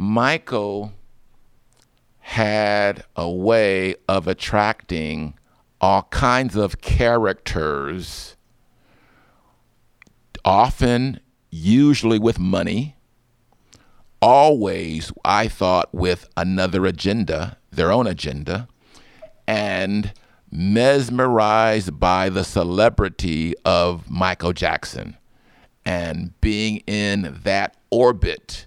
Michael had a way of attracting all kinds of characters, often, usually with money, always, I thought, with another agenda, their own agenda, and mesmerized by the celebrity of Michael Jackson. And being in that orbit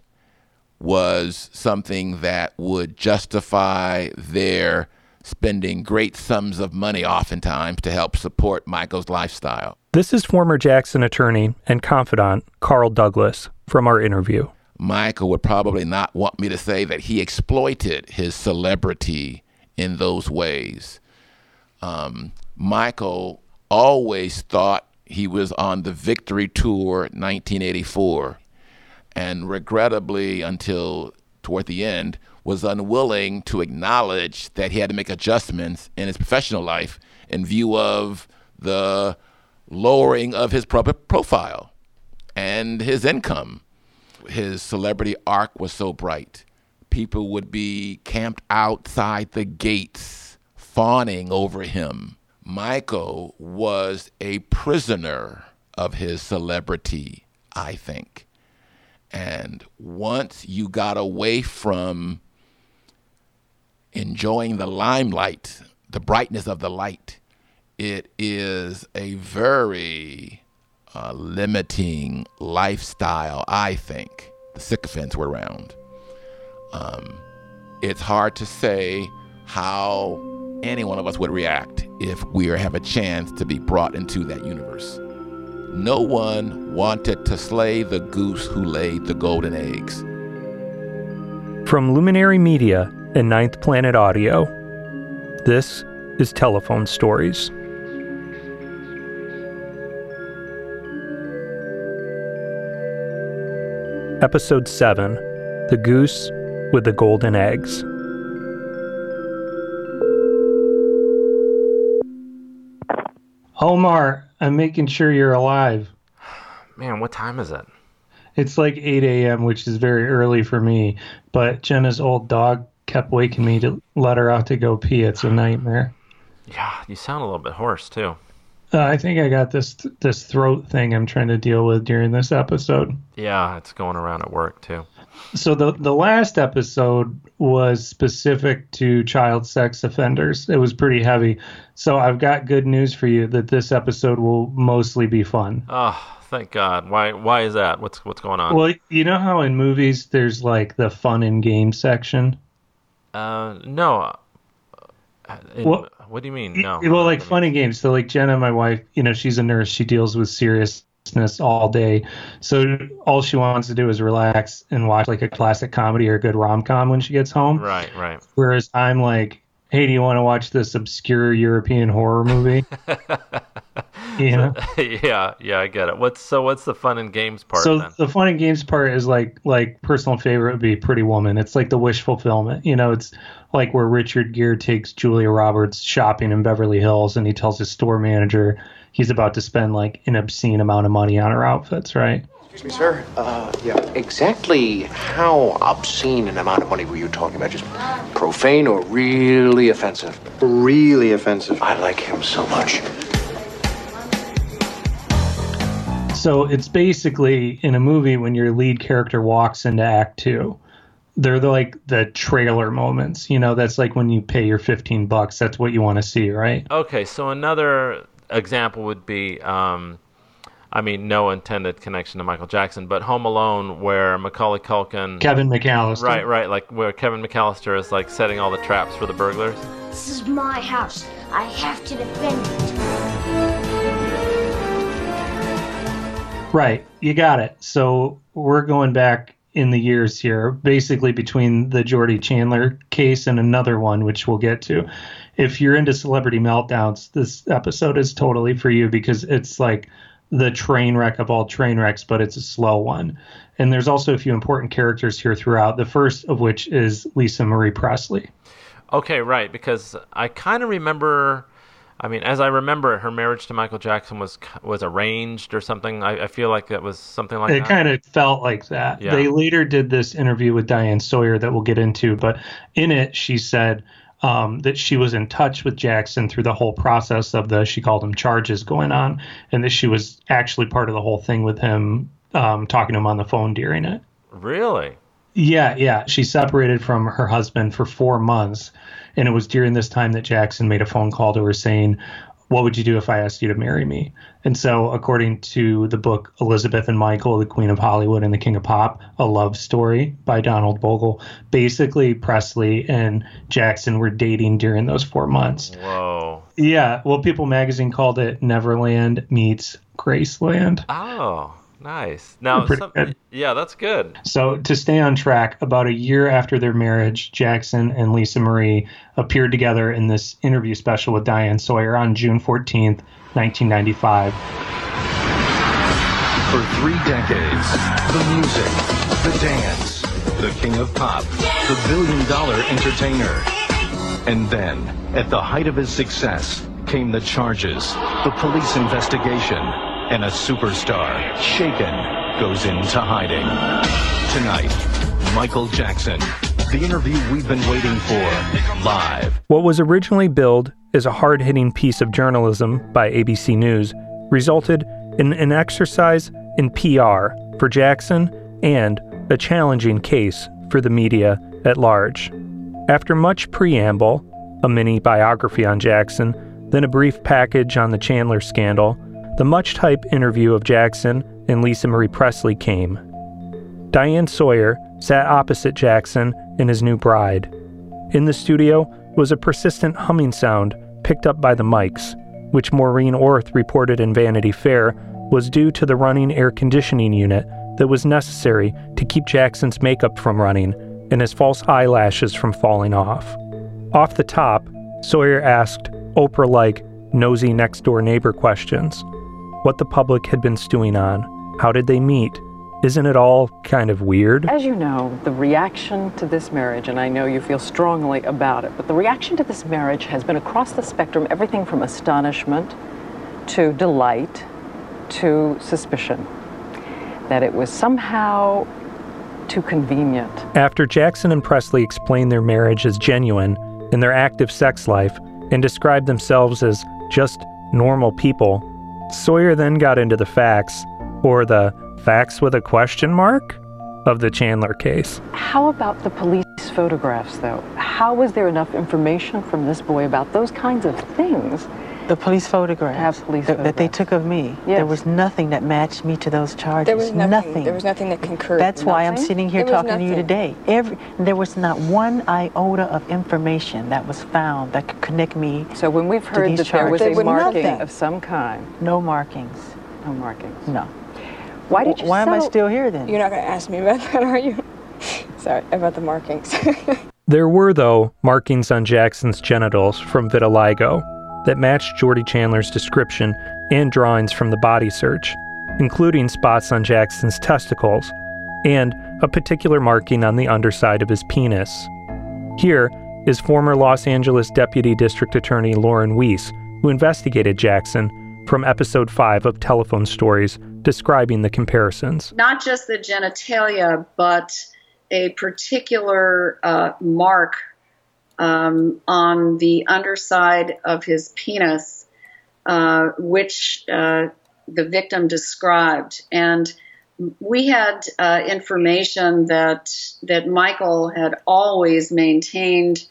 was something that would justify their spending great sums of money oftentimes to help support Michael's lifestyle. This is former Jackson attorney and confidant Carl Douglas from our interview. Michael would probably not want me to say that he exploited his celebrity in those ways. Um, Michael always thought he was on the Victory Tour 1984, and regrettably, until toward the end, was unwilling to acknowledge that he had to make adjustments in his professional life in view of the lowering of his pro- profile and his income. His celebrity arc was so bright. People would be camped outside the gates, fawning over him. Michael was a prisoner of his celebrity, I think. And once you got away from enjoying the limelight, the brightness of the light, it is a very uh, limiting lifestyle, I think. The sycophants were around. Um, it's hard to say how any one of us would react if we have a chance to be brought into that universe. No one wanted to slay the goose who laid the golden eggs. From Luminary Media and Ninth Planet Audio, this is Telephone Stories. Episode 7 The Goose with the Golden Eggs. Omar, I'm making sure you're alive. Man, what time is it? It's like 8 a.m., which is very early for me, but Jenna's old dog kept waking me to let her out to go pee. It's a nightmare. Yeah, you sound a little bit hoarse too. Uh, I think I got this this throat thing I'm trying to deal with during this episode. Yeah, it's going around at work too. So the the last episode was specific to child sex offenders. It was pretty heavy. So I've got good news for you that this episode will mostly be fun. Oh, thank God. Why why is that? What's what's going on? Well, you know how in movies there's like the fun and game section? Uh no. In, Well- what do you mean? No. Well, like funny games. So like Jenna, my wife, you know, she's a nurse. She deals with seriousness all day. So all she wants to do is relax and watch like a classic comedy or a good rom com when she gets home. Right, right. Whereas I'm like, hey, do you want to watch this obscure European horror movie? know. yeah, yeah, I get it. What's so what's the fun and games part so then? the fun and games part is like like personal favorite would be Pretty Woman. It's like the wish fulfillment. You know, it's like where Richard Gere takes Julia Roberts shopping in Beverly Hills and he tells his store manager he's about to spend like an obscene amount of money on her outfits, right? Excuse me, sir. Uh, yeah. Exactly how obscene an amount of money were you talking about? Just profane or really offensive? Really offensive. I like him so much. So it's basically in a movie when your lead character walks into act 2. They're the, like the trailer moments, you know, that's like when you pay your 15 bucks, that's what you want to see, right? Okay, so another example would be um I mean, no intended connection to Michael Jackson, but Home Alone, where Macaulay Culkin, Kevin McAllister. right, right, like where Kevin McAllister is like setting all the traps for the burglars. This is my house. I have to defend it. Right, you got it. So we're going back in the years here, basically between the Jordy Chandler case and another one, which we'll get to. If you're into celebrity meltdowns, this episode is totally for you because it's like the train wreck of all train wrecks, but it's a slow one. And there's also a few important characters here throughout. The first of which is Lisa Marie Presley. Okay, right, because I kind of remember I mean, as I remember, her marriage to Michael Jackson was was arranged or something. I, I feel like it was something like it that. It kind of felt like that. Yeah. They later did this interview with Diane Sawyer that we'll get into, but in it, she said um, that she was in touch with Jackson through the whole process of the, she called them charges going on, and that she was actually part of the whole thing with him um, talking to him on the phone during it. Really? Yeah, yeah. She separated from her husband for four months. And it was during this time that Jackson made a phone call to her saying, What would you do if I asked you to marry me? And so, according to the book Elizabeth and Michael, the Queen of Hollywood and the King of Pop, a love story by Donald Bogle, basically Presley and Jackson were dating during those four months. Whoa. Yeah. Well, People magazine called it Neverland meets Graceland. Oh, nice. Now, some, yeah, that's good. So, to stay on track, about a year after their marriage, Jackson and Lisa Marie appeared together in this interview special with Diane Sawyer on June 14th, 1995. For three decades, the music, the dance, the king of pop, the billion dollar entertainer. And then, at the height of his success, came the charges, the police investigation, and a superstar, Shaken, goes into hiding. Tonight, Michael Jackson. The interview we've been waiting for, live. What was originally billed as a hard hitting piece of journalism by ABC News resulted in an exercise in PR for Jackson and a challenging case for the media at large. After much preamble, a mini biography on Jackson, then a brief package on the Chandler scandal, the much typed interview of Jackson and Lisa Marie Presley came. Diane Sawyer sat opposite Jackson and his new bride. In the studio was a persistent humming sound picked up by the mics, which Maureen Orth reported in Vanity Fair was due to the running air conditioning unit that was necessary to keep Jackson's makeup from running and his false eyelashes from falling off. Off the top, Sawyer asked Oprah like, nosy next door neighbor questions. What the public had been stewing on. How did they meet? Isn't it all kind of weird? As you know, the reaction to this marriage, and I know you feel strongly about it, but the reaction to this marriage has been across the spectrum everything from astonishment to delight to suspicion. That it was somehow too convenient. After Jackson and Presley explained their marriage as genuine and their active sex life and described themselves as just normal people, Sawyer then got into the facts, or the facts with a question mark, of the Chandler case. How about the police photographs, though? How was there enough information from this boy about those kinds of things? The police photographs, Have police that, that they took of me. Yes. There was nothing that matched me to those charges. There was nothing. There was nothing that concurred. That's why I'm sitting here There talking to you today. Every there was not one iota of information that was found that could connect me. So when we've heard these that there was a There marking nothing. of some kind, No markings. no markings. No. Why did you Why am I still here then? You're not going to ask me about that, are you? Sorry about the markings. There were, though, markings on Jackson's genitals from vitiligo that matched Jordy Chandler's description and drawings from the body search, including spots on Jackson's testicles and a particular marking on the underside of his penis. Here is former Los Angeles Deputy District Attorney Lauren Weis, who investigated Jackson from episode 5 of Telephone Stories, describing the comparisons. not just the genitalia, but a particular uh, mark um, on the underside of his penis, uh, which uh, the victim described. And we had uh, information that that Michael had always maintained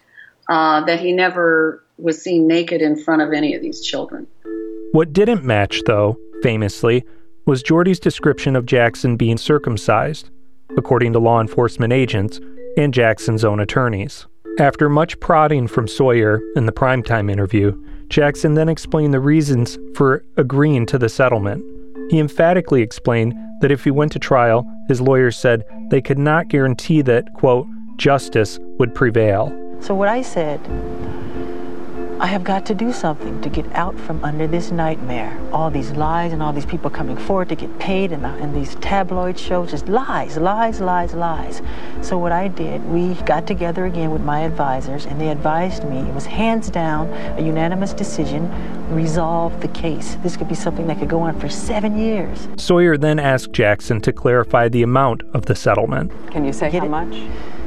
uh, that he never was seen naked in front of any of these children. What didn't match, though, famously, was Jordy's description of Jackson being circumcised, according to law enforcement agents and Jackson's own attorneys. After much prodding from Sawyer in the primetime interview, Jackson then explained the reasons for agreeing to the settlement. He emphatically explained that if he went to trial, his lawyers said they could not guarantee that, quote, justice would prevail. So what I said, I have got to do something to get out from under this nightmare. All these lies and all these people coming forward to get paid and, uh, and these tabloid shows, just lies, lies, lies, lies. So what I did, we got together again with my advisors and they advised me, it was hands down a unanimous decision, resolve the case. This could be something that could go on for seven years. Sawyer then asked Jackson to clarify the amount of the settlement. Can you say Get how it? much?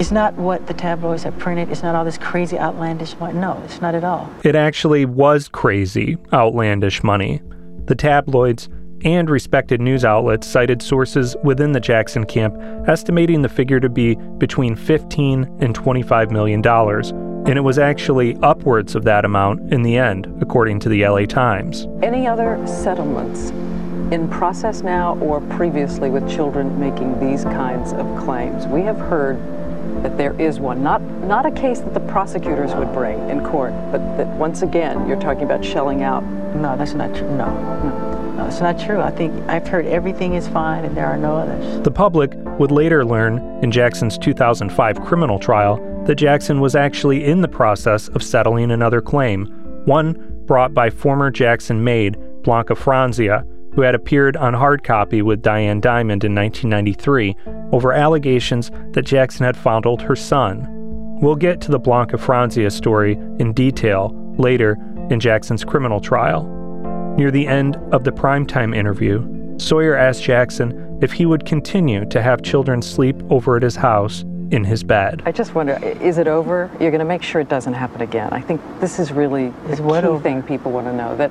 It's not what the tabloids have printed. It's not all this crazy, outlandish money. No, it's not at all. It actually was crazy, outlandish money. The tabloids and respected news outlets cited sources within the Jackson camp estimating the figure to be between 15 and 25 million dollars, and it was actually upwards of that amount in the end, according to the LA Times. Any other settlements in process now or previously with children making these kinds of claims? We have heard that there is one, not not a case that the prosecutors would bring in court, but that once again you're talking about shelling out. No, that's not true. No, no, no, it's not true. I think I've heard everything is fine and there are no others. The public would later learn in Jackson's 2005 criminal trial that Jackson was actually in the process of settling another claim, one brought by former Jackson maid Blanca Francia, who had appeared on hard copy with Diane Dimond in 1993 over allegations that Jackson had fondled her son. We'll get to the Blanca Francia story in detail later in Jackson's criminal trial. Near the end of the primetime interview, Sawyer asked Jackson if he would continue to have children sleep over at his house in his bed. I just wonder, is it over? You're going to make sure it doesn't happen again. I think this is really the Is what key over? thing people want to know that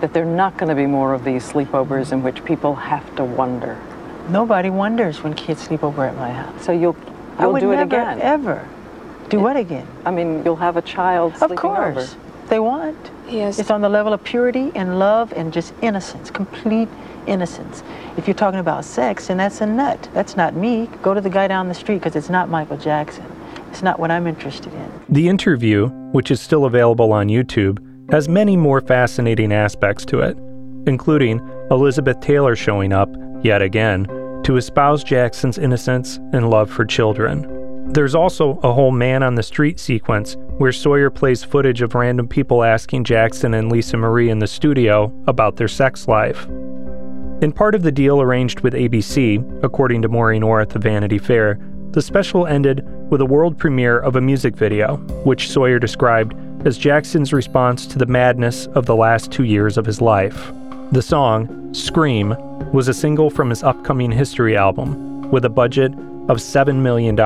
that there are not going to be more of these sleepovers in which people have to wonder. Nobody wonders when kids sleep over at my house. So you'll I you'll would do it never, again. ever. Do what again? I mean, you'll have a child Of course. over. They want. Yes. It's on the level of purity and love and just innocence, complete innocence. If you're talking about sex, then that's a nut. That's not me. Go to the guy down the street because it's not Michael Jackson. It's not what I'm interested in. The interview, which is still available on YouTube, has many more fascinating aspects to it, including Elizabeth Taylor showing up, yet again, to espouse Jackson's innocence and love for children. There's also a whole man on the street sequence where Sawyer plays footage of random people asking Jackson and Lisa Marie in the studio about their sex life. In part of the deal arranged with ABC, according to Maureen Orth of Vanity Fair, the special ended with a world premiere of a music video, which Sawyer described as Jackson's response to the madness of the last two years of his life. The song, Scream, was a single from his upcoming History album, with a budget of $7 million.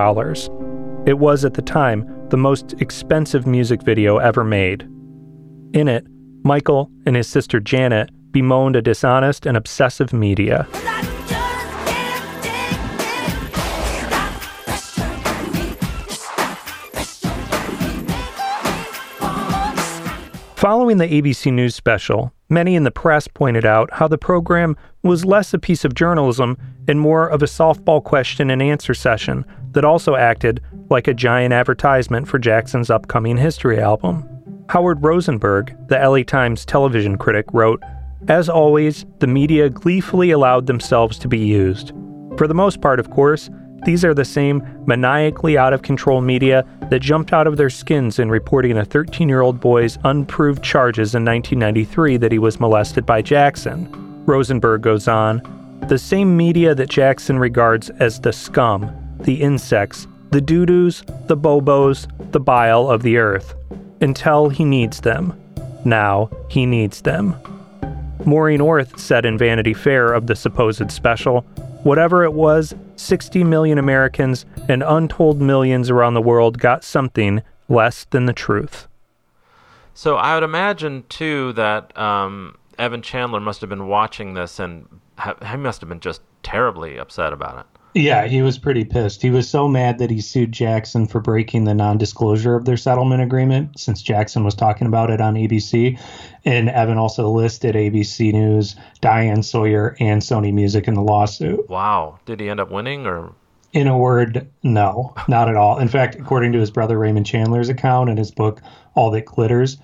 It was, at the time, the most expensive music video ever made. In it, Michael and his sister Janet bemoaned a dishonest and obsessive media. Following the ABC News special, many in the press pointed out how the program was less a piece of journalism and more of a softball question and answer session that also acted like a giant advertisement for Jackson's upcoming history album. Howard Rosenberg, the LA Times television critic, wrote, As always, the media gleefully allowed themselves to be used. For the most part, of course, these are the same maniacally out of control media that jumped out of their skins in reporting a 13 year old boy's unproved charges in 1993 that he was molested by Jackson. Rosenberg goes on The same media that Jackson regards as the scum, the insects, the doo doos, the bobos, the bile of the earth. Until he needs them. Now he needs them. Maureen Orth said in Vanity Fair of the supposed special, whatever it was, 60 million Americans and untold millions around the world got something less than the truth. So I would imagine too that um, Evan Chandler must have been watching this and ha- he must have been just terribly upset about it. Yeah, he was pretty pissed. He was so mad that he sued Jackson for breaking the non disclosure of their settlement agreement since Jackson was talking about it on ABC. And Evan also listed ABC News, Diane Sawyer, and Sony Music in the lawsuit. Wow. Did he end up winning or? In a word, no, not at all. In fact, according to his brother Raymond Chandler's account in his book, All That Glitters,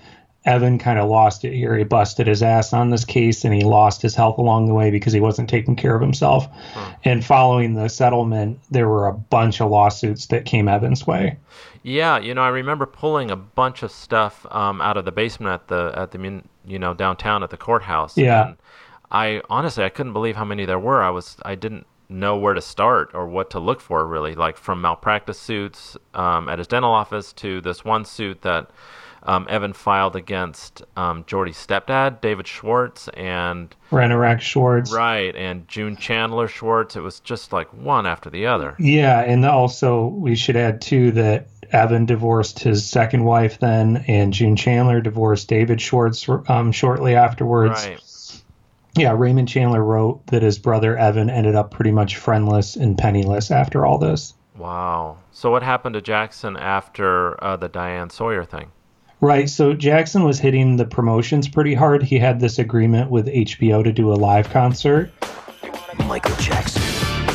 Evan kind of lost it here. He busted his ass on this case and he lost his health along the way because he wasn't taking care of himself. Hmm. And following the settlement, there were a bunch of lawsuits that came Evan's way. Yeah, you know, I remember pulling a bunch of stuff um, out of the basement at the at the you know downtown at the courthouse. Yeah. I honestly I couldn't believe how many there were. I was I didn't know where to start or what to look for really. Like from malpractice suits um, at his dental office to this one suit that um, Evan filed against um, Jordy's stepdad, David Schwartz, and Renorak Schwartz. Right, and June Chandler Schwartz. It was just like one after the other. Yeah, and also we should add too that Evan divorced his second wife then, and June Chandler divorced David Schwartz um, shortly afterwards. Right. Yeah, Raymond Chandler wrote that his brother Evan ended up pretty much friendless and penniless after all this. Wow. So what happened to Jackson after uh, the Diane Sawyer thing? Right. So Jackson was hitting the promotions pretty hard. He had this agreement with HBO to do a live concert. Michael Jackson,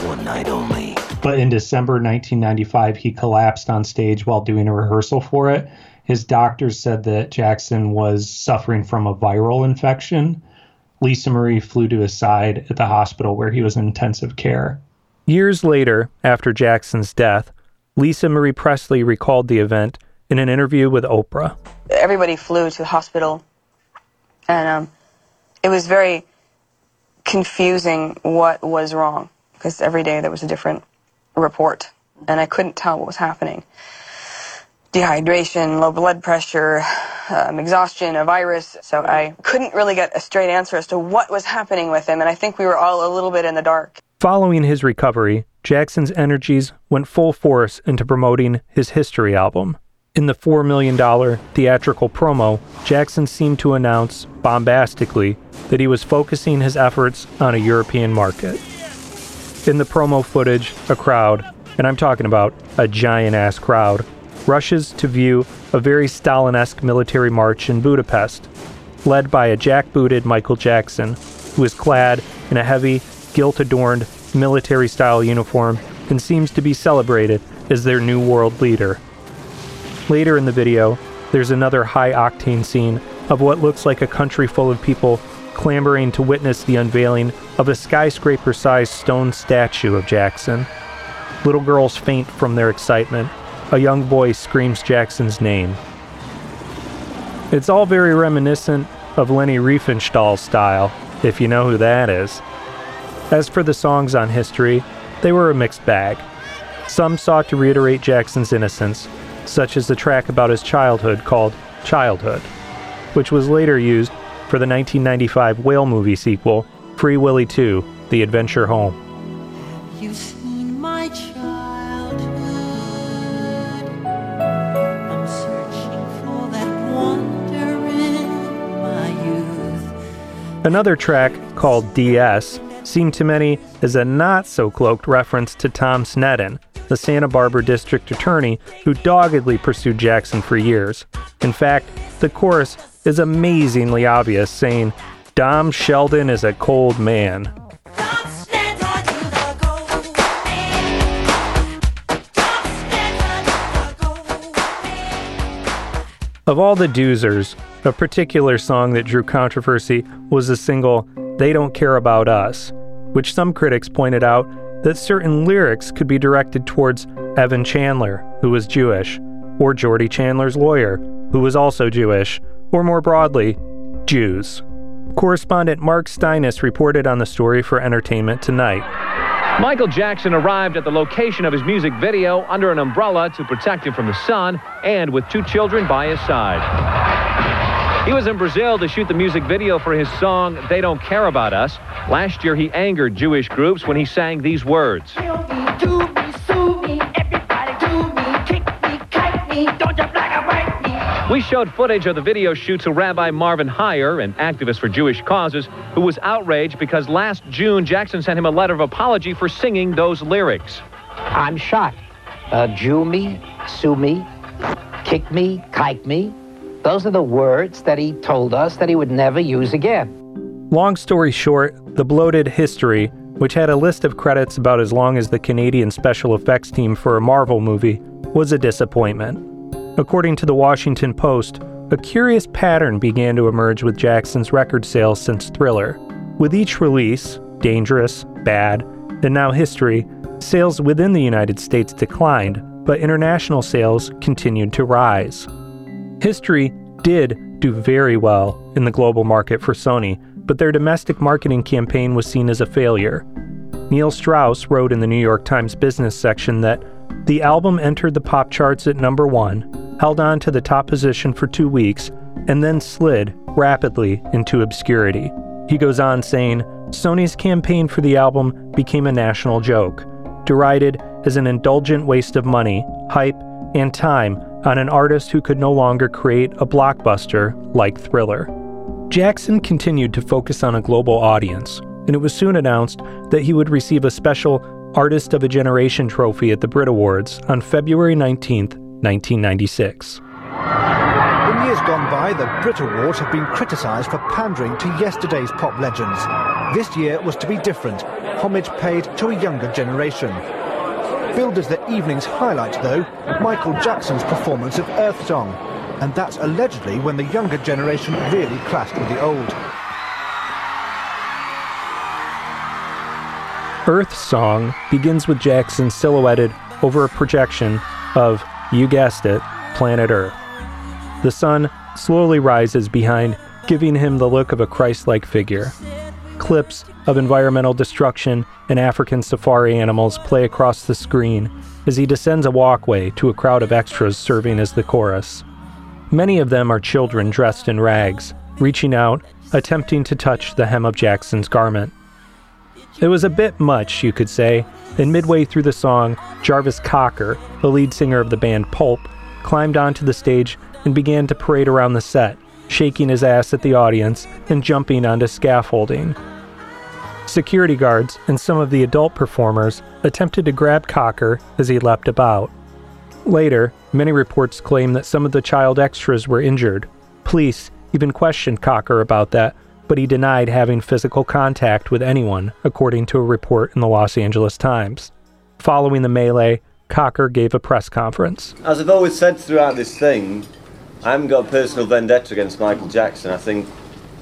one night only. But in December 1995, he collapsed on stage while doing a rehearsal for it. His doctors said that Jackson was suffering from a viral infection. Lisa Marie flew to his side at the hospital where he was in intensive care. Years later, after Jackson's death, Lisa Marie Presley recalled the event in an interview with Oprah. Everybody flew to the hospital, and um, it was very confusing what was wrong because every day there was a different report, and I couldn't tell what was happening. Dehydration, low blood pressure, um, exhaustion, a virus. So I couldn't really get a straight answer as to what was happening with him, and I think we were all a little bit in the dark. Following his recovery, Jackson's energies went full force into promoting his history album. In the $4 million theatrical promo, Jackson seemed to announce, bombastically, that he was focusing his efforts on a European market. In the promo footage, a crowd, and I'm talking about a giant ass crowd, rushes to view a very Stalin esque military march in Budapest, led by a jack-booted Michael Jackson, who is clad in a heavy, gilt adorned, military style uniform and seems to be celebrated as their new world leader. Later in the video, there's another high octane scene of what looks like a country full of people clamoring to witness the unveiling of a skyscraper sized stone statue of Jackson. Little girls faint from their excitement. A young boy screams Jackson's name. It's all very reminiscent of Leni Riefenstahl style, if you know who that is. As for the songs on history, they were a mixed bag. Some sought to reiterate Jackson's innocence, such as the track about his childhood called Childhood, which was later used for the 1995 whale movie sequel, Free Willy 2 The Adventure Home. You've seen my childhood. I'm searching for that wonder in my youth. Another track called DS seemed to many as a not so cloaked reference to Tom Sneddon, the Santa Barbara district attorney who doggedly pursued Jackson for years. In fact, the chorus is amazingly obvious, saying, Dom Sheldon is a cold man. Of all the doozers, a particular song that drew controversy was the single They Don't Care About Us, which some critics pointed out that certain lyrics could be directed towards Evan Chandler, who was Jewish, or Jordy Chandler's lawyer, who was also Jewish, or more broadly, Jews. Correspondent Mark Steines reported on the story for Entertainment Tonight. Michael Jackson arrived at the location of his music video under an umbrella to protect him from the sun and with two children by his side. He was in Brazil to shoot the music video for his song, They Don't Care About Us. Last year, he angered Jewish groups when he sang these words. We showed footage of the video shoot to Rabbi Marvin Hier, an activist for Jewish causes, who was outraged because last June Jackson sent him a letter of apology for singing those lyrics. I'm shocked. Uh, Jew me, sue me, kick me, kike me. Those are the words that he told us that he would never use again. Long story short, the bloated history, which had a list of credits about as long as the Canadian special effects team for a Marvel movie, was a disappointment. According to the Washington Post, a curious pattern began to emerge with Jackson's record sales since Thriller. With each release, Dangerous, Bad, and now History, sales within the United States declined, but international sales continued to rise. History did do very well in the global market for Sony, but their domestic marketing campaign was seen as a failure. Neil Strauss wrote in the New York Times business section that the album entered the pop charts at number one, held on to the top position for two weeks, and then slid rapidly into obscurity. He goes on saying, Sony's campaign for the album became a national joke, derided as an indulgent waste of money, hype, and time on an artist who could no longer create a blockbuster like Thriller. Jackson continued to focus on a global audience, and it was soon announced that he would receive a special Artist of a Generation trophy at the Brit Awards on February 19, 1996. In years gone by, the Brit Awards have been criticised for pandering to yesterday's pop legends. This year was to be different, homage paid to a younger generation. Billed as the evening's highlight, though, Michael Jackson's performance of Earth Song, and that's allegedly when the younger generation really clashed with the old. Earth Song begins with Jackson silhouetted over a projection of, you guessed it, planet Earth. The sun slowly rises behind, giving him the look of a Christ like figure. Clips of environmental destruction and African safari animals play across the screen as he descends a walkway to a crowd of extras serving as the chorus. Many of them are children dressed in rags, reaching out, attempting to touch the hem of Jackson's garment. It was a bit much, you could say, and midway through the song, Jarvis Cocker, the lead singer of the band Pulp, climbed onto the stage and began to parade around the set, shaking his ass at the audience and jumping onto scaffolding. Security guards and some of the adult performers attempted to grab Cocker as he leapt about. Later, many reports claim that some of the child extras were injured. Police even questioned Cocker about that, but he denied having physical contact with anyone, according to a report in the Los Angeles Times. Following the melee, Cocker gave a press conference. As I've always said throughout this thing, I haven't got a personal vendetta against Michael Jackson. I think,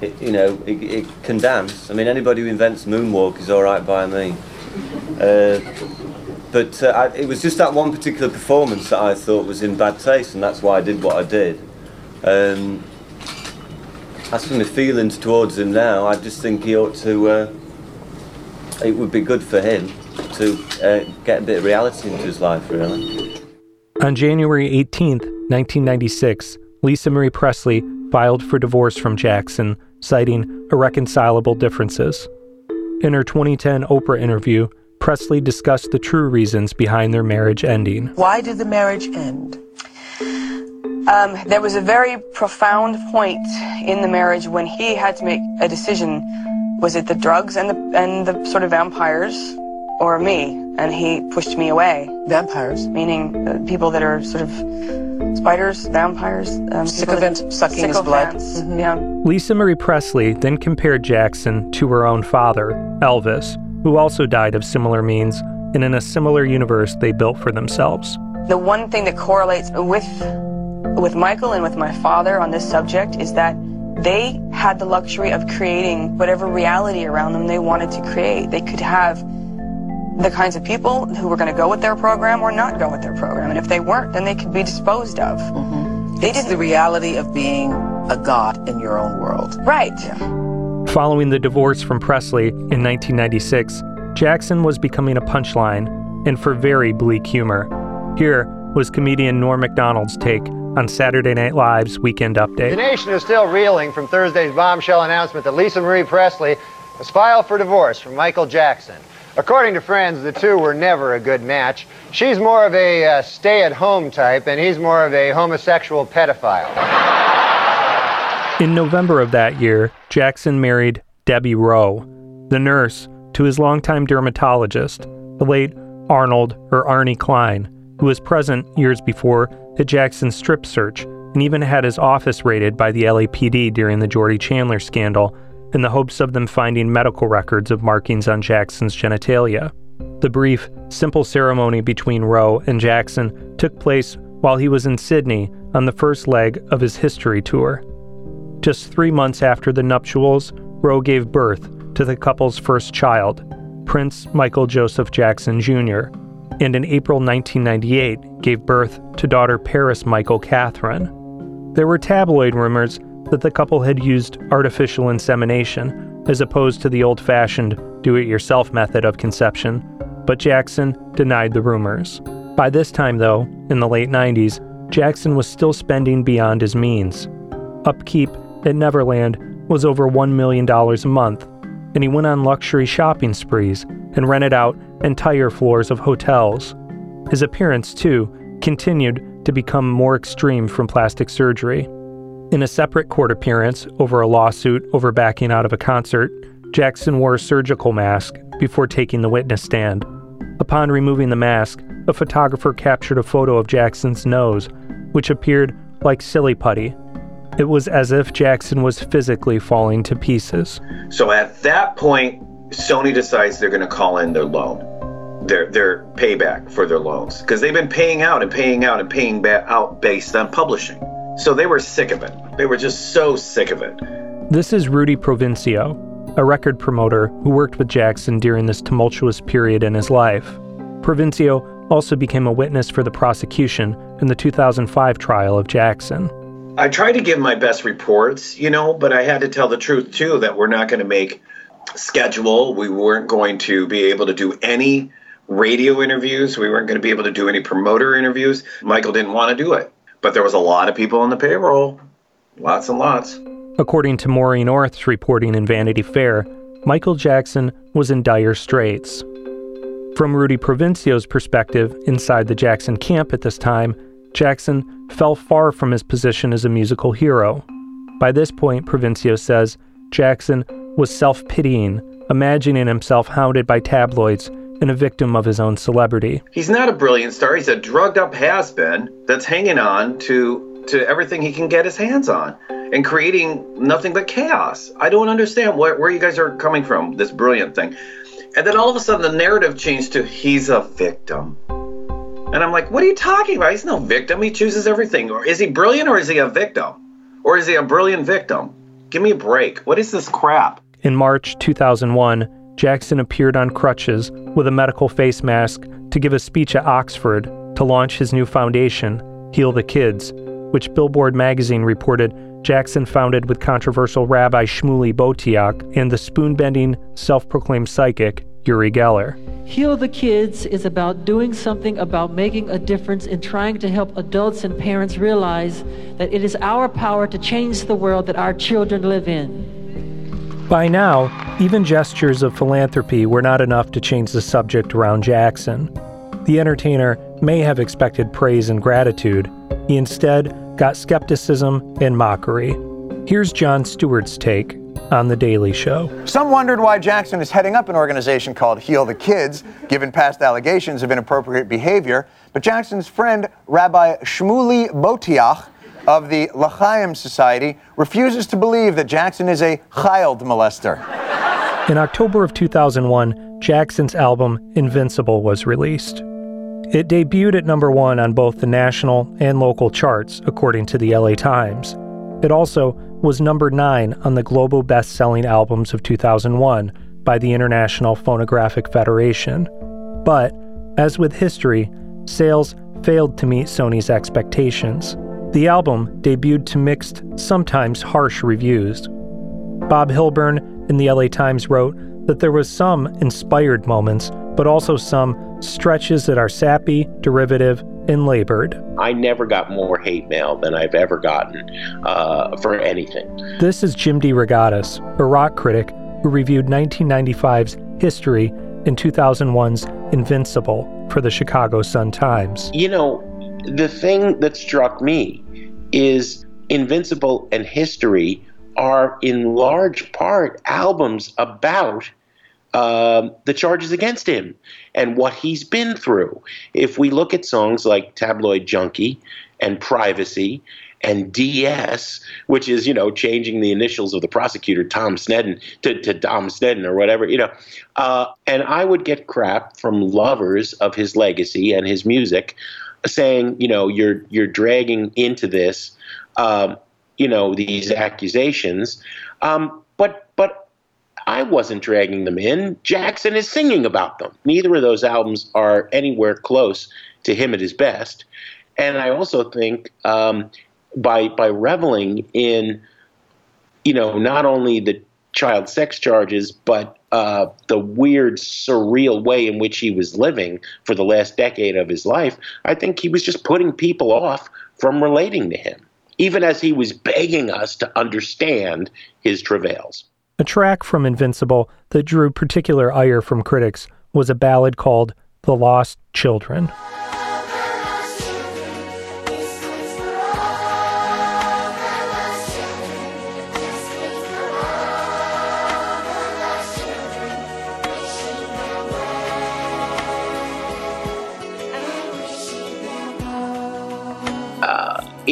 it, you know, it, it, can dance. I mean, anybody who invents moonwalk is all right by me. Uh, but uh, I, it was just that one particular performance that I thought was in bad taste, and that's why I did what I did. Um, as for my feelings towards him now, I just think he ought to. Uh, it would be good for him to uh, get a bit of reality into his life, really. On January 18th, 1996, Lisa Marie Presley filed for divorce from Jackson, citing irreconcilable differences. In her 2010 Oprah interview, Presley discussed the true reasons behind their marriage ending. Why did the marriage end? Um, there was a very profound point in the marriage when he had to make a decision. Was it the drugs and the and the sort of vampires, or me? And he pushed me away. Vampires, meaning uh, people that are sort of spiders, vampires, um, sycophant, sucking his blood. Mm-hmm. Yeah. Lisa Marie Presley then compared Jackson to her own father, Elvis, who also died of similar means, and in a similar universe they built for themselves. The one thing that correlates with with Michael and with my father on this subject is that they had the luxury of creating whatever reality around them they wanted to create. They could have the kinds of people who were going to go with their program or not go with their program. And if they weren't, then they could be disposed of. Mm-hmm. They it's the reality of being a god in your own world. Right. Yeah. Following the divorce from Presley in 1996, Jackson was becoming a punchline and for very bleak humor. Here was comedian Norm Macdonald's take on Saturday Night Live's Weekend Update. The nation is still reeling from Thursday's bombshell announcement that Lisa Marie Presley has filed for divorce from Michael Jackson. According to friends, the two were never a good match. She's more of a uh, stay at home type, and he's more of a homosexual pedophile. In November of that year, Jackson married Debbie Rowe, the nurse to his longtime dermatologist, the late Arnold or Arnie Klein, who was present years before at Jackson's strip search and even had his office raided by the LAPD during the Jordy Chandler scandal in the hopes of them finding medical records of markings on Jackson's genitalia. The brief, simple ceremony between Rowe and Jackson took place while he was in Sydney on the first leg of his history tour. Just three months after the nuptials, Rowe gave birth to the couple's first child, Prince Michael Joseph Jackson Jr., and in April 1998 gave birth to daughter Paris Michael Catherine. There were tabloid rumors that the couple had used artificial insemination as opposed to the old fashioned do it yourself method of conception, but Jackson denied the rumors. By this time, though, in the late 90s, Jackson was still spending beyond his means. Upkeep at Neverland was over $1 million a month, and he went on luxury shopping sprees and rented out entire floors of hotels. His appearance, too, continued to become more extreme from plastic surgery. In a separate court appearance over a lawsuit over backing out of a concert, Jackson wore a surgical mask before taking the witness stand. Upon removing the mask, a photographer captured a photo of Jackson's nose, which appeared like silly putty. It was as if Jackson was physically falling to pieces. So at that point, Sony decides they're going to call in their loan, their their payback for their loans, because they've been paying out and paying out and paying ba- out based on publishing. So they were sick of it. They were just so sick of it. This is Rudy Provencio, a record promoter who worked with Jackson during this tumultuous period in his life. Provencio also became a witness for the prosecution in the 2005 trial of Jackson. I tried to give my best reports, you know, but I had to tell the truth too that we're not going to make schedule. We weren't going to be able to do any radio interviews. We weren't going to be able to do any promoter interviews. Michael didn't want to do it. But there was a lot of people on the payroll. Lots and lots. According to Maureen Orth's reporting in Vanity Fair, Michael Jackson was in dire straits. From Rudy Provencio's perspective, inside the Jackson camp at this time, Jackson fell far from his position as a musical hero. By this point, Provencio says, Jackson was self pitying, imagining himself hounded by tabloids and a victim of his own celebrity. He's not a brilliant star. He's a drugged up has been that's hanging on to, to everything he can get his hands on and creating nothing but chaos. I don't understand where, where you guys are coming from, this brilliant thing. And then all of a sudden the narrative changed to he's a victim. And I'm like, what are you talking about? He's no victim. He chooses everything. Or is he brilliant or is he a victim? Or is he a brilliant victim? Give me a break. What is this crap? In March 2001, Jackson appeared on crutches with a medical face mask to give a speech at Oxford to launch his new foundation, Heal the Kids, which Billboard magazine reported Jackson founded with controversial Rabbi Shmuley Boteach and the spoon bending, self proclaimed psychic Uri Geller. Heal the Kids is about doing something about making a difference in trying to help adults and parents realize that it is our power to change the world that our children live in. By now, even gestures of philanthropy were not enough to change the subject around Jackson. The entertainer may have expected praise and gratitude. He instead got skepticism and mockery. Here's Jon Stewart's take on The Daily Show. Some wondered why Jackson is heading up an organization called Heal the Kids, given past allegations of inappropriate behavior. But Jackson's friend, Rabbi Shmuley Boteach of the L'Chaim Society, refuses to believe that Jackson is a child molester. In October of 2001, Jackson's album Invincible was released. It debuted at number one on both the national and local charts, according to the LA Times. It also was number nine on the global best selling albums of 2001 by the International Phonographic Federation. But, as with history, sales failed to meet Sony's expectations. The album debuted to mixed, sometimes harsh reviews. Bob Hilburn in the LA Times wrote that there was some inspired moments, but also some stretches that are sappy, derivative, and labored. I never got more hate mail than I've ever gotten uh, for anything. This is Jim DeRogatis, a rock critic who reviewed 1995's History and 2001's Invincible for the Chicago Sun-Times. You know, the thing that struck me is Invincible and History are in large part albums about um, the charges against him and what he's been through. If we look at songs like Tabloid Junkie and Privacy and DS, which is, you know, changing the initials of the prosecutor, Tom Sneddon, to, to Dom Sneddon or whatever, you know. Uh, and I would get crap from lovers of his legacy and his music saying, you know, you're you're dragging into this, um, you know, these accusations. Um, but but I wasn't dragging them in. Jackson is singing about them. Neither of those albums are anywhere close to him at his best. And I also think um, by by reveling in, you know, not only the child sex charges, but uh, the weird, surreal way in which he was living for the last decade of his life, I think he was just putting people off from relating to him, even as he was begging us to understand his travails. A track from Invincible that drew particular ire from critics was a ballad called The Lost Children.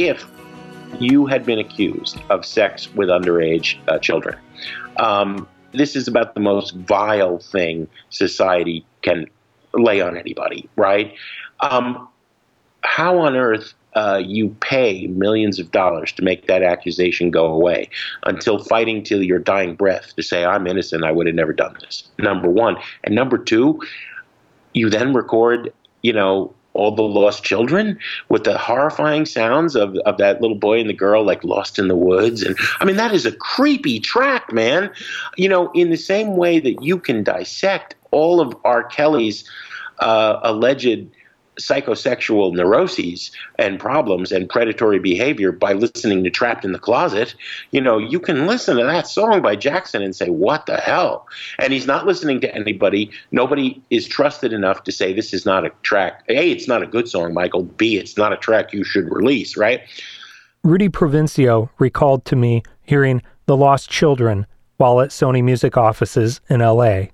If you had been accused of sex with underage uh, children, um, this is about the most vile thing society can lay on anybody, right? Um, how on earth uh, you pay millions of dollars to make that accusation go away until fighting till your dying breath to say, I'm innocent, I would have never done this. Number one. And number two, you then record, you know, all the lost children with the horrifying sounds of, of that little boy and the girl like lost in the woods. And i mean that is a creepy track man. You know in the same way that you can dissect all of r. Kelly's uh, alleged psychosexual neuroses and problems and predatory behavior by listening to Trapped in the Closet, you know, you can listen to that song by Jackson and say, what the hell? And he's not listening to anybody. Nobody is trusted enough to say this is not a track. A, it's not a good song, Michael. B, it's not a track you should release, right? Rudy Provencio recalled to me hearing The Lost Children while at Sony Music offices in LA.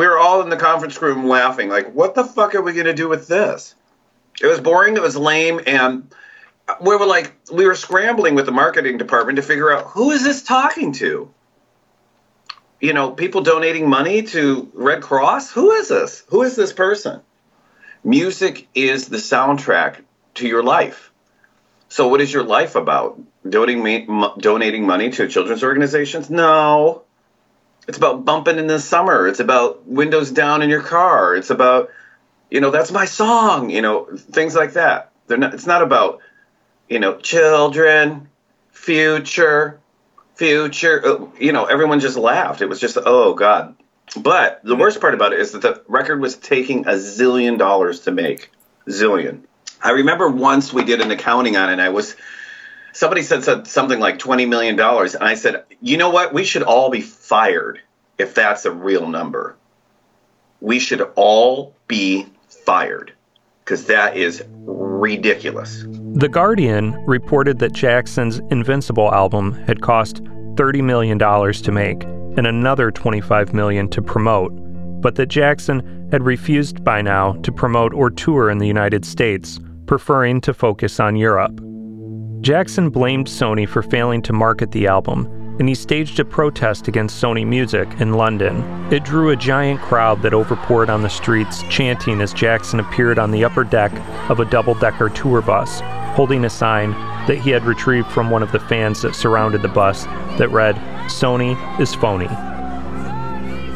We were all in the conference room laughing, like, what the fuck are we going to do with this? It was boring, it was lame, and we were like, we were scrambling with the marketing department to figure out who is this talking to? You know, people donating money to Red Cross? Who is this? Who is this person? Music is the soundtrack to your life. So, what is your life about? Donating, donating money to children's organizations? No. It's about bumping in the summer. It's about windows down in your car. It's about you know that's my song you know things like that. They're not it's not about you know children future future uh, you know everyone just laughed. It was just oh god. But the worst part about it is that the record was taking a zillion dollars to make. Zillion. I remember once we did an accounting on it and i was somebody said something like 20 million dollars and i said you know what we should all be fired if that's a real number we should all be fired because that is ridiculous. The Guardian reported that Jackson's Invincible album had cost $30 million to make and another 25 million to promote, but that Jackson had refused by now to promote or tour in the United States, preferring to focus on Europe. Jackson blamed Sony for failing to market the album and he staged a protest against Sony Music in London. It drew a giant crowd that overpoured on the streets, chanting as Jackson appeared on the upper deck of a double decker tour bus, holding a sign that he had retrieved from one of the fans that surrounded the bus that read, Sony is phony.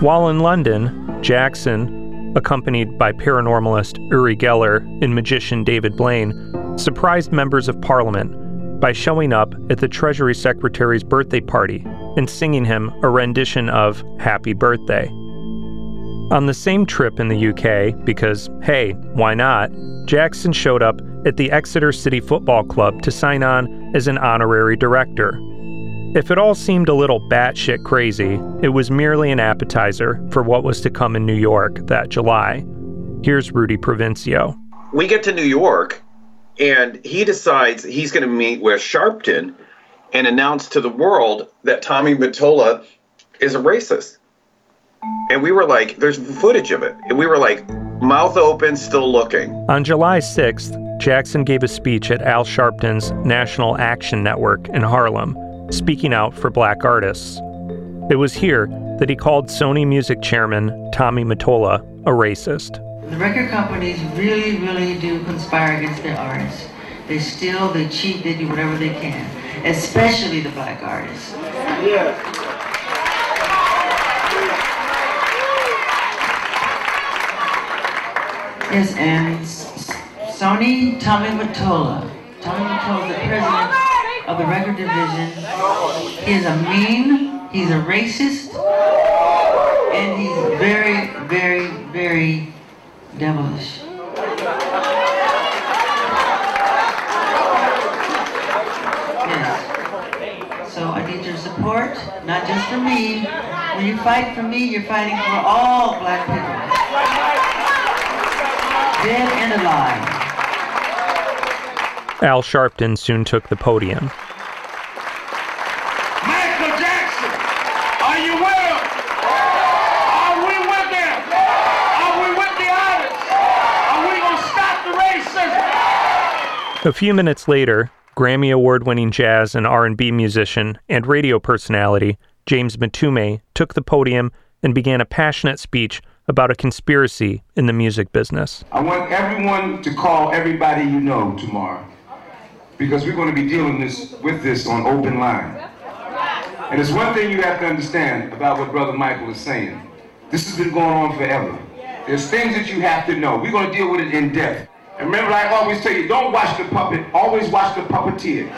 While in London, Jackson, accompanied by paranormalist Uri Geller and magician David Blaine, surprised members of parliament by showing up at the Treasury Secretary's birthday party and singing him a rendition of Happy Birthday. On the same trip in the UK, because hey, why not, Jackson showed up at the Exeter City Football Club to sign on as an honorary director. If it all seemed a little batshit crazy, it was merely an appetizer for what was to come in New York that July. Here's Rudy Provencio. We get to New York, and he decides he's going to meet with Sharpton and announce to the world that Tommy Mottola is a racist. And we were like, there's footage of it. And we were like, mouth open, still looking. On July 6th, Jackson gave a speech at Al Sharpton's National Action Network in Harlem, speaking out for black artists. It was here that he called Sony Music chairman Tommy Mottola a racist. The record companies really, really do conspire against their artists. They steal, they cheat, they do whatever they can, especially the black artists. Yeah. Yes, and Sony Tommy Mottola. Tommy Mottola the president of the record division. He is a mean, he's a racist, and he's very, very, very devilish. Yes. So I need your support, not just for me. When you fight for me, you're fighting for all black people dead and alive. Al Sharpton soon took the podium. Michael Jackson, are you well? Are we with them? Are we with the artists? Are we going to stop the racism? A few minutes later, Grammy award-winning jazz and R&B musician and radio personality James Mtume took the podium and began a passionate speech about a conspiracy in the music business. I want everyone to call everybody you know tomorrow because we're going to be dealing this, with this on open line. And it's one thing you have to understand about what Brother Michael is saying. This has been going on forever. There's things that you have to know. We're going to deal with it in depth. And remember, I always tell you, don't watch the puppet, always watch the puppeteer.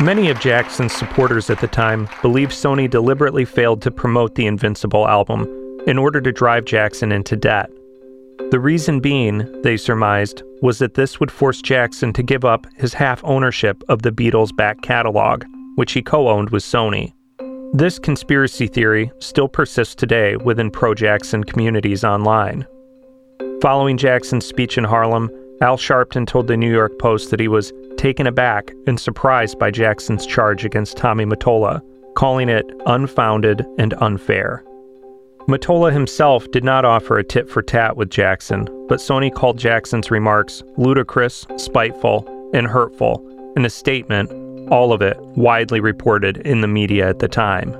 Many of Jackson's supporters at the time believed Sony deliberately failed to promote the Invincible album in order to drive Jackson into debt. The reason being, they surmised, was that this would force Jackson to give up his half ownership of the Beatles' back catalog, which he co owned with Sony. This conspiracy theory still persists today within pro Jackson communities online. Following Jackson's speech in Harlem, Al Sharpton told the New York Post that he was taken aback and surprised by Jackson's charge against Tommy Mottola, calling it unfounded and unfair. Mottola himself did not offer a tit for tat with Jackson, but Sony called Jackson's remarks ludicrous, spiteful, and hurtful in a statement, all of it widely reported in the media at the time.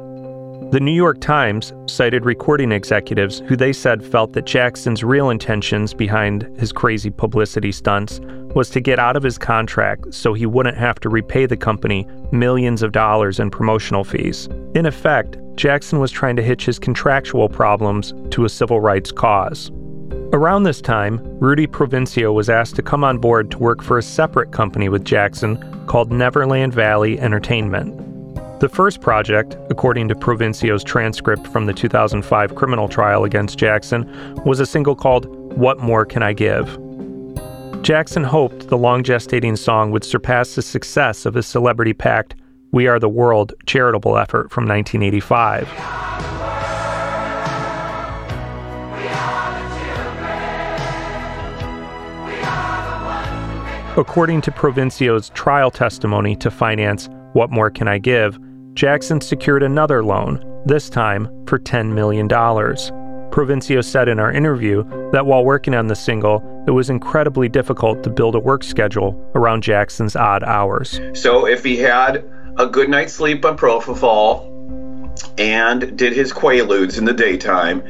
The New York Times cited recording executives who they said felt that Jackson's real intentions behind his crazy publicity stunts was to get out of his contract so he wouldn't have to repay the company millions of dollars in promotional fees. In effect, Jackson was trying to hitch his contractual problems to a civil rights cause. Around this time, Rudy Provencio was asked to come on board to work for a separate company with Jackson called Neverland Valley Entertainment. The first project, according to Provencio's transcript from the 2005 criminal trial against Jackson, was a single called What More Can I Give? Jackson hoped the long gestating song would surpass the success of his celebrity packed We Are the World charitable effort from 1985. According to Provencio's trial testimony to finance What More Can I Give, Jackson secured another loan, this time for $10 million. Provencio said in our interview that while working on the single, it was incredibly difficult to build a work schedule around Jackson's odd hours. So if he had a good night's sleep on propofol and did his quaaludes in the daytime,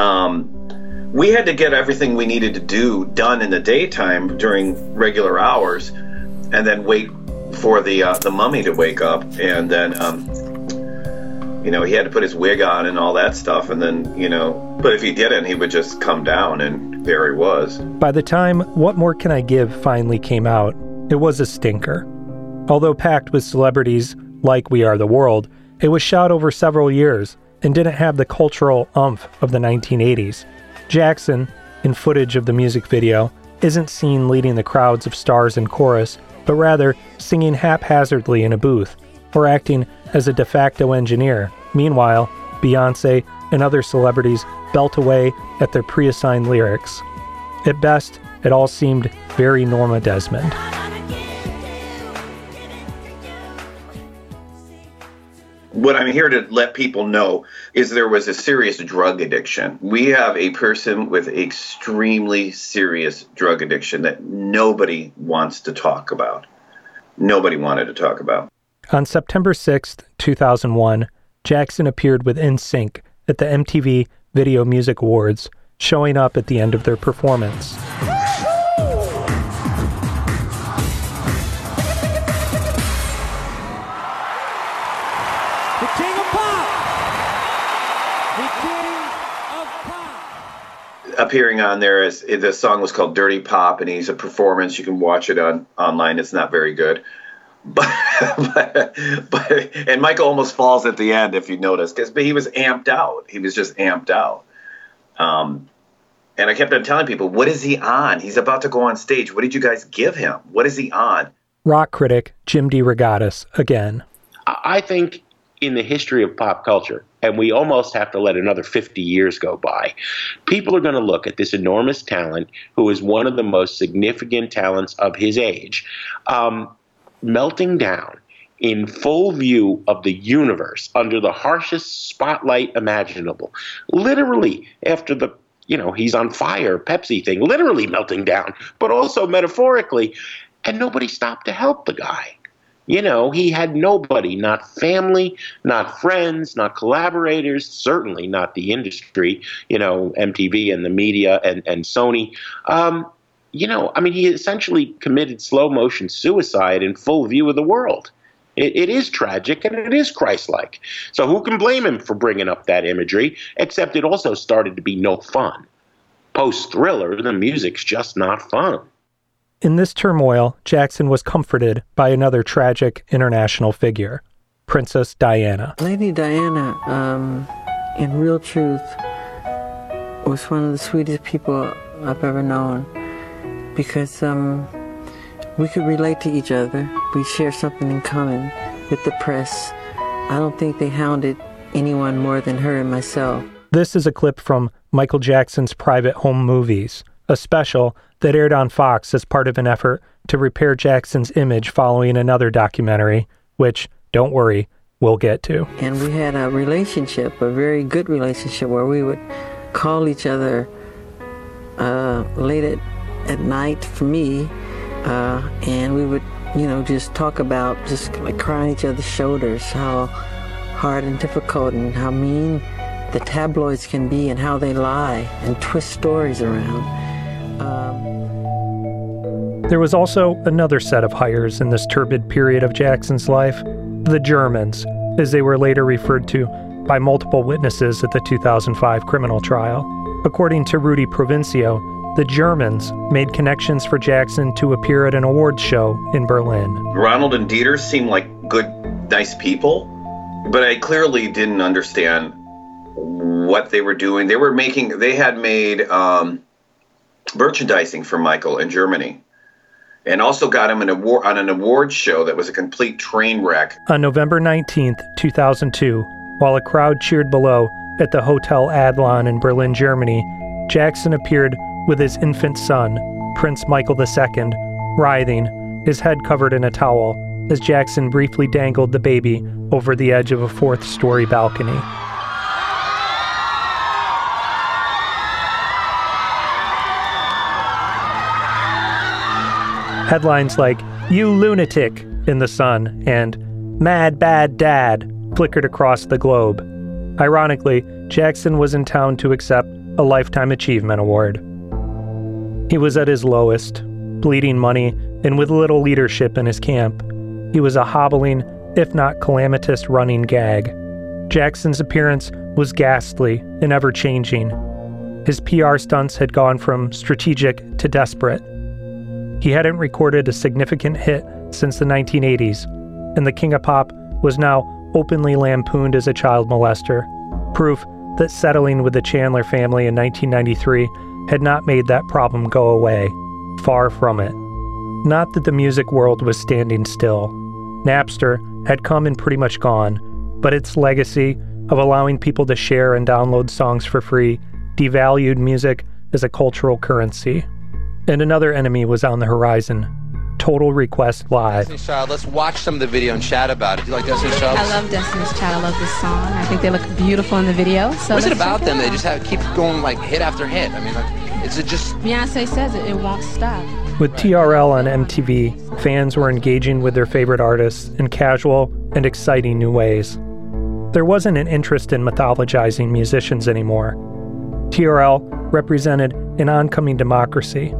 um, we had to get everything we needed to do done in the daytime during regular hours, and then wait for the uh, the mummy to wake up, and then um, you know he had to put his wig on and all that stuff, and then you know, but if he didn't, he would just come down, and there he was. By the time What More Can I Give finally came out, it was a stinker. Although packed with celebrities like We Are the World, it was shot over several years and didn't have the cultural umph of the 1980s. Jackson, in footage of the music video, isn't seen leading the crowds of stars in chorus, but rather singing haphazardly in a booth or acting as a de facto engineer. Meanwhile, Beyonce and other celebrities belt away at their pre assigned lyrics. At best, it all seemed very Norma Desmond. What I'm here to let people know is there was a serious drug addiction. We have a person with extremely serious drug addiction that nobody wants to talk about. Nobody wanted to talk about. On September 6th, 2001, Jackson appeared with NSYNC at the MTV Video Music Awards showing up at the end of their performance. Appearing on there is the song was called Dirty Pop, and he's a performance. You can watch it on online. It's not very good, but but, but and Michael almost falls at the end if you notice, because he was amped out. He was just amped out. Um, and I kept on telling people, "What is he on? He's about to go on stage. What did you guys give him? What is he on?" Rock critic Jim DeRogatis again. I think in the history of pop culture, and we almost have to let another 50 years go by, people are going to look at this enormous talent who is one of the most significant talents of his age, um, melting down in full view of the universe under the harshest spotlight imaginable. Literally, after the you know, he's on fire, Pepsi thing, literally melting down, but also metaphorically. And nobody stopped to help the guy. You know, he had nobody, not family, not friends, not collaborators, certainly not the industry, you know, MTV and the media and, and Sony. Um, you know, I mean, he essentially committed slow motion suicide in full view of the world. It, it is tragic and it is Christ like. So who can blame him for bringing up that imagery? Except it also started to be no fun. Post thriller, the music's just not fun. In this turmoil, Jackson was comforted by another tragic international figure, Princess Diana. Lady Diana, um, in real truth, was one of the sweetest people I've ever known because um, we could relate to each other. We share something in common with the press. I don't think they hounded anyone more than her and myself. This is a clip from Michael Jackson's Private Home Movies, a special that aired on Fox as part of an effort to repair Jackson's image following another documentary, which, don't worry, we'll get to. And we had a relationship, a very good relationship, where we would call each other uh, late at, at night for me, uh, and we would, you know, just talk about just like crying each other's shoulders, how hard and difficult and how mean the tabloids can be and how they lie and twist stories around. Um, There was also another set of hires in this turbid period of Jackson's life the Germans, as they were later referred to by multiple witnesses at the 2005 criminal trial. According to Rudy Provencio, the Germans made connections for Jackson to appear at an awards show in Berlin. Ronald and Dieter seemed like good, nice people, but I clearly didn't understand what they were doing. They were making, they had made um, merchandising for Michael in Germany, and also got him an award on an award show that was a complete train wreck. On November 19th, 2002, while a crowd cheered below at the Hotel Adlon in Berlin, Germany, Jackson appeared with his infant son, Prince Michael II, writhing, his head covered in a towel, as Jackson briefly dangled the baby over the edge of a fourth story balcony. Headlines like, You lunatic, in the sun, and Mad Bad Dad flickered across the globe. Ironically, Jackson was in town to accept a Lifetime Achievement Award. He was at his lowest, bleeding money and with little leadership in his camp. He was a hobbling, if not calamitous, running gag. Jackson's appearance was ghastly and ever changing. His PR stunts had gone from strategic to desperate. He hadn't recorded a significant hit since the 1980s, and the King of Pop was now openly lampooned as a child molester, proof that settling with the Chandler family in 1993 had not made that problem go away. Far from it. Not that the music world was standing still. Napster had come and pretty much gone, but its legacy of allowing people to share and download songs for free devalued music as a cultural currency. And another enemy was on the horizon Total Request Live. Destiny's Child. Let's watch some of the video and chat about it. Do you like Destiny's Child? I love Destiny's Child. I love this song. I think they look beautiful in the video. So What's it about them? out. They just have keep going like hit after hit. I mean, like, is it just Beyonce says it. It won't stop. With TRL on MTV, fans were engaging with their favorite artists in casual and exciting new ways. There wasn't an interest in mythologizing musicians anymore. TRL represented an oncoming democracy.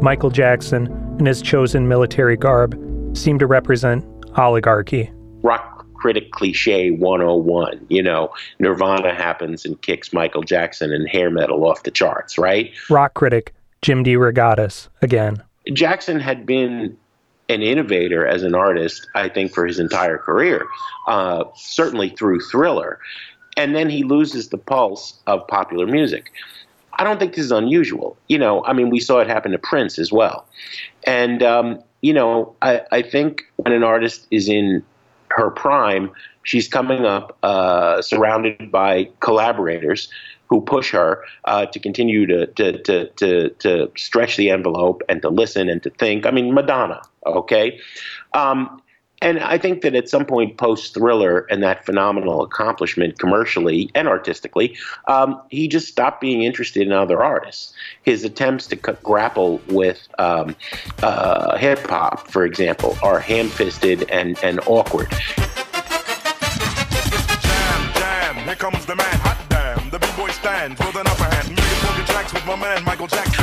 Michael Jackson, in his chosen military garb, seem to represent oligarchy. Rock critic cliche 101. You know, Nirvana happens and kicks Michael Jackson and hair metal off the charts, right? Rock critic Jim D. DeRogatis again. Jackson had been an innovator as an artist, I think, for his entire career, uh, certainly through Thriller. And then he loses the pulse of popular music. I don't think this is unusual. You know, I mean, we saw it happen to Prince as well. And, um, you know, I, I think when an artist is in her prime, she's coming up uh, surrounded by collaborators who push her uh, to continue to, to, to, to, to stretch the envelope and to listen and to think. I mean, Madonna, okay? Um, and I think that at some point post Thriller and that phenomenal accomplishment commercially and artistically, um, he just stopped being interested in other artists. His attempts to c- grapple with um, uh, hip hop, for example, are ham fisted and, and awkward. Jam, jam, here comes the man, hot damn. The B-boy stands with an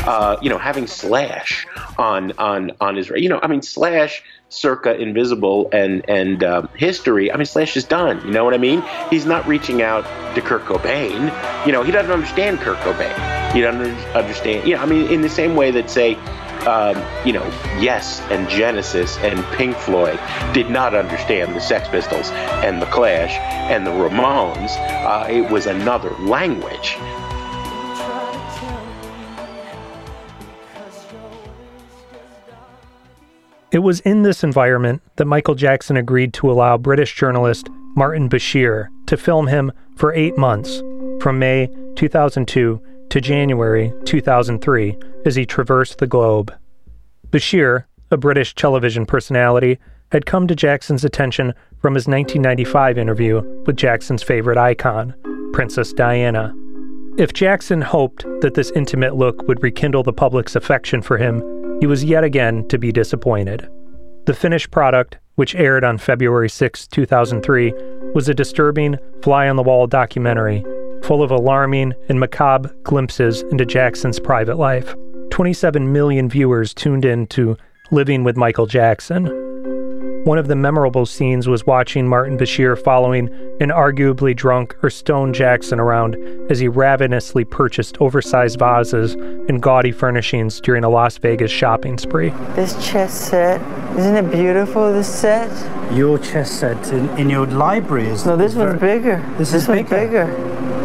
Uh, you know, having Slash on on on his, you know, I mean, Slash circa Invisible and and um, History. I mean, Slash is done. You know what I mean? He's not reaching out to Kurt Cobain. You know, he doesn't understand Kurt Cobain. He doesn't understand. You know, I mean, in the same way that say. Um, you know, Yes and Genesis and Pink Floyd did not understand the Sex Pistols and the Clash and the Ramones. Uh, it was another language. It was in this environment that Michael Jackson agreed to allow British journalist Martin Bashir to film him for eight months, from May 2002 to January 2003, as he traversed the globe. Bashir, a British television personality, had come to Jackson's attention from his 1995 interview with Jackson's favorite icon, Princess Diana. If Jackson hoped that this intimate look would rekindle the public's affection for him, he was yet again to be disappointed. The finished product, which aired on February 6, 2003, was a disturbing, fly on the wall documentary full of alarming and macabre glimpses into Jackson's private life. 27 million viewers tuned in to Living with Michael Jackson. One of the memorable scenes was watching Martin Bashir following an arguably drunk or stoned Jackson around as he ravenously purchased oversized vases and gaudy furnishings during a Las Vegas shopping spree. This chess set, isn't it beautiful, this set? Your chess set in, in your library is. No, this one's bigger. This, this is one's bigger. bigger.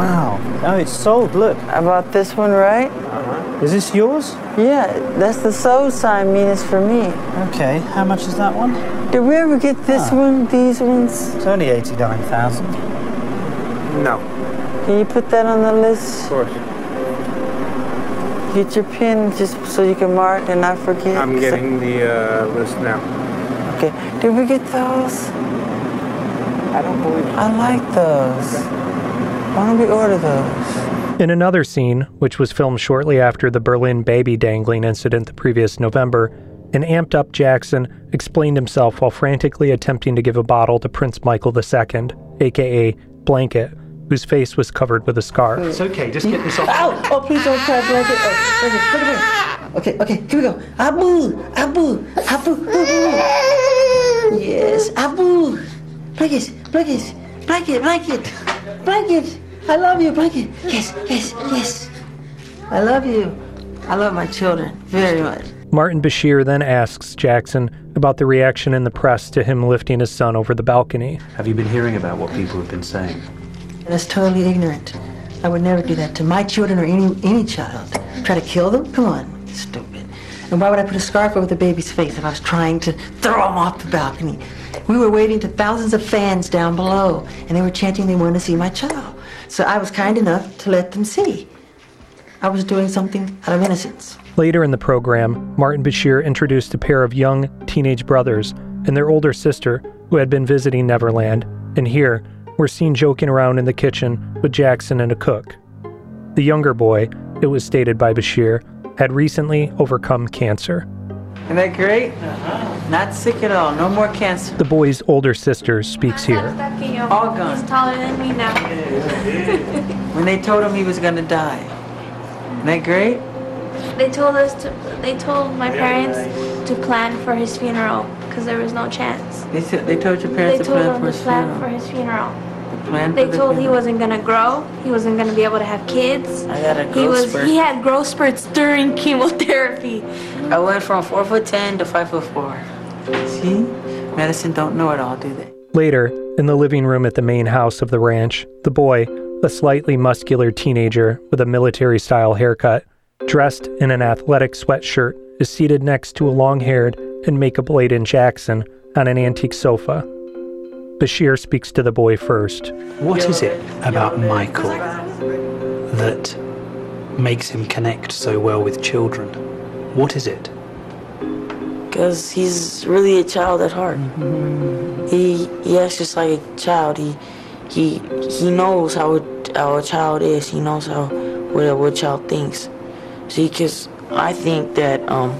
Wow. Oh, it's sold. Look. About this one, right? Uh -huh. Is this yours? Yeah, that's the soul sign meanest for me. Okay. How much is that one? Did we ever get this Ah. one, these ones? It's only eighty-nine thousand. No. Can you put that on the list? Of course. Get your pen just so you can mark and not forget. I'm getting the uh, list now. Okay. Did we get those? I don't believe. I like those. Why don't we order those? In another scene, which was filmed shortly after the Berlin baby dangling incident the previous November, an amped up Jackson explained himself while frantically attempting to give a bottle to Prince Michael II, aka Blanket, whose face was covered with a scarf. It's okay. Just get this off. Ow! Oh, please don't try to blanket. Oh, blanket, blanket, blanket. Okay, okay, here we go. Abu, Abu, Abu, Abu. Yes, Abu. Blanket, blanket, blanket, blanket, blanket. I love you, blanket. Yes, yes, yes. I love you. I love my children very much. Martin Bashir then asks Jackson about the reaction in the press to him lifting his son over the balcony. Have you been hearing about what people have been saying? That's totally ignorant. I would never do that to my children or any any child. Try to kill them? Come on, stupid. And why would I put a scarf over the baby's face if I was trying to throw him off the balcony? We were waving to thousands of fans down below, and they were chanting they wanted to see my child. So I was kind enough to let them see. I was doing something out of innocence. Later in the program, Martin Bashir introduced a pair of young teenage brothers and their older sister who had been visiting Neverland, and here were seen joking around in the kitchen with Jackson and a cook. The younger boy, it was stated by Bashir, had recently overcome cancer. Isn't that great? Uh-huh. Not sick at all. No more cancer. The boy's older sister speaks here. All gone. He's taller than me now. When they told him he was going to die, Isn't that great? They told us to. They told my parents to plan for his funeral because there was no chance. They, said, they told your parents They to told plan him for to his plan for his funeral. Plan They for the told he wasn't gonna grow. He wasn't gonna be able to have kids. I got a He was. spurt. He had growth spurts during chemotherapy. I went from four foot ten to five foot four. See, medicine don't know it all, do they? Later, in the living room at the main house of the ranch, the boy, a slightly muscular teenager with a military style haircut, dressed in an athletic sweatshirt, is seated next to a long haired and makeup laden Jackson on an antique sofa. Bashir speaks to the boy first. What is it about Michael that makes him connect so well with children? What is it? Because he's really a child at heart. He he acts just like a child. He he he knows how a, how a child is. He knows how what a, what a child thinks. See, because I think that um,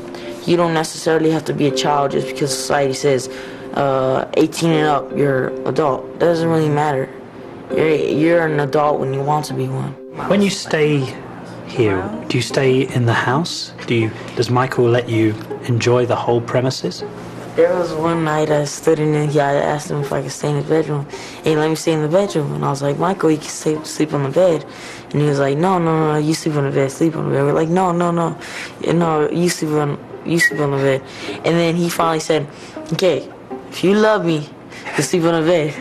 you don't necessarily have to be a child just because society says uh, 18 and up, you're adult. That doesn't really matter. You're you're an adult when you want to be one. When you stay here, do you stay in the house? Do you, does Michael let you enjoy the whole premises? There was one night I stood in yeah, I asked him if I could stay in his bedroom. And he let me stay in the bedroom. And I was like, Michael, you can stay, sleep on the bed. And he was like, no, no, no, you sleep on the bed, sleep on the bed. We're like, no, no, no, no, you sleep on, you sleep on the bed. And then he finally said, okay, if you love me, you sleep on the bed.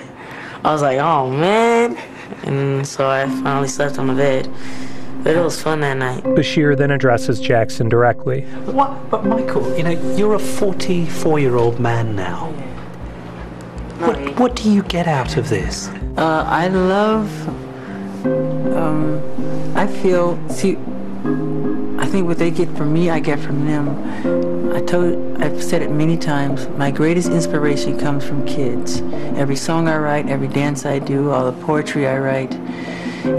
I was like, oh, man. And so I finally slept on the bed. But it was fun that night. Bashir then addresses Jackson directly. What? But Michael, you know, you're a 44 year old man now. What, what do you get out of this? Uh, I love. Um, I feel. See, I think what they get from me, I get from them. I told, I've said it many times. My greatest inspiration comes from kids. Every song I write, every dance I do, all the poetry I write,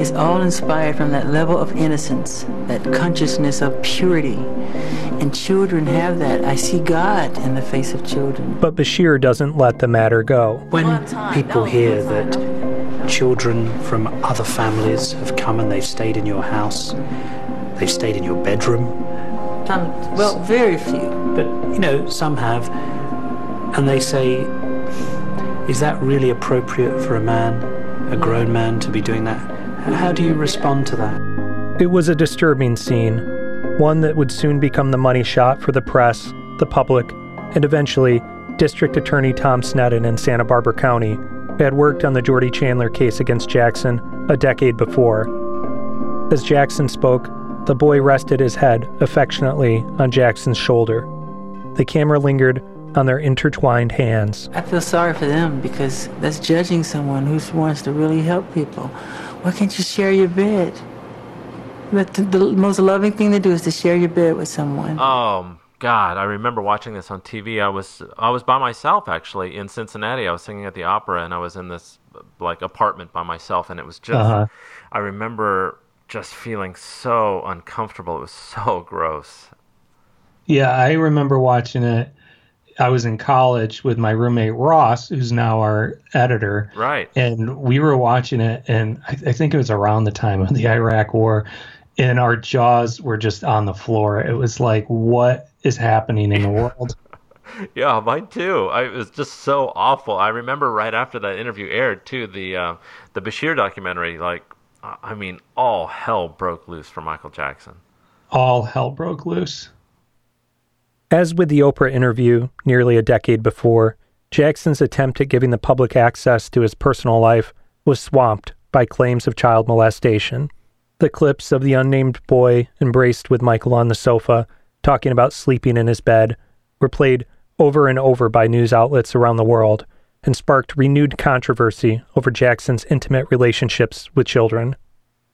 is all inspired from that level of innocence, that consciousness of purity. And children have that. I see God in the face of children. But Bashir doesn't let the matter go. When people hear that children from other families have come and they've stayed in your house, they've stayed in your bedroom, Um, well, very few. but you know, some have, and they say, is that really appropriate for a man, a grown man, to be doing that? How do you respond to that? It was a disturbing scene, one that would soon become the money shot for the press, the public, and eventually District Attorney Tom Sneddon in Santa Barbara County who had worked on the Jordy Chandler case against Jackson a decade before. As Jackson spoke, the boy rested his head affectionately on Jackson's shoulder. The camera lingered on their intertwined hands. I feel sorry for them because that's judging someone who wants to really help people. Why can't you share your bed? But the, the most loving thing to do is to share your bed with someone. Oh God, I remember watching this on TV. I was I was by myself actually in Cincinnati. I was singing at the opera, and I was in this like apartment by myself, and it was just. Uh-huh. I remember just feeling so uncomfortable. It was so gross. Yeah, I remember watching it. I was in college with my roommate Ross, who's now our editor. Right. And we were watching it, and I, I think it was around the time of the Iraq War, and our jaws were just on the floor. It was like, what is happening in the world? Yeah, mine too. I, it was just so awful. I remember right after that interview aired too, the uh, the Bashir documentary. Like, I I mean, all hell broke loose for Michael Jackson. All hell broke loose. As with the Oprah interview nearly a decade before, Jackson's attempt at giving the public access to his personal life was swamped by claims of child molestation. The clips of the unnamed boy embraced with Michael on the sofa, talking about sleeping in his bed, were played over and over by news outlets around the world and sparked renewed controversy over Jackson's intimate relationships with children.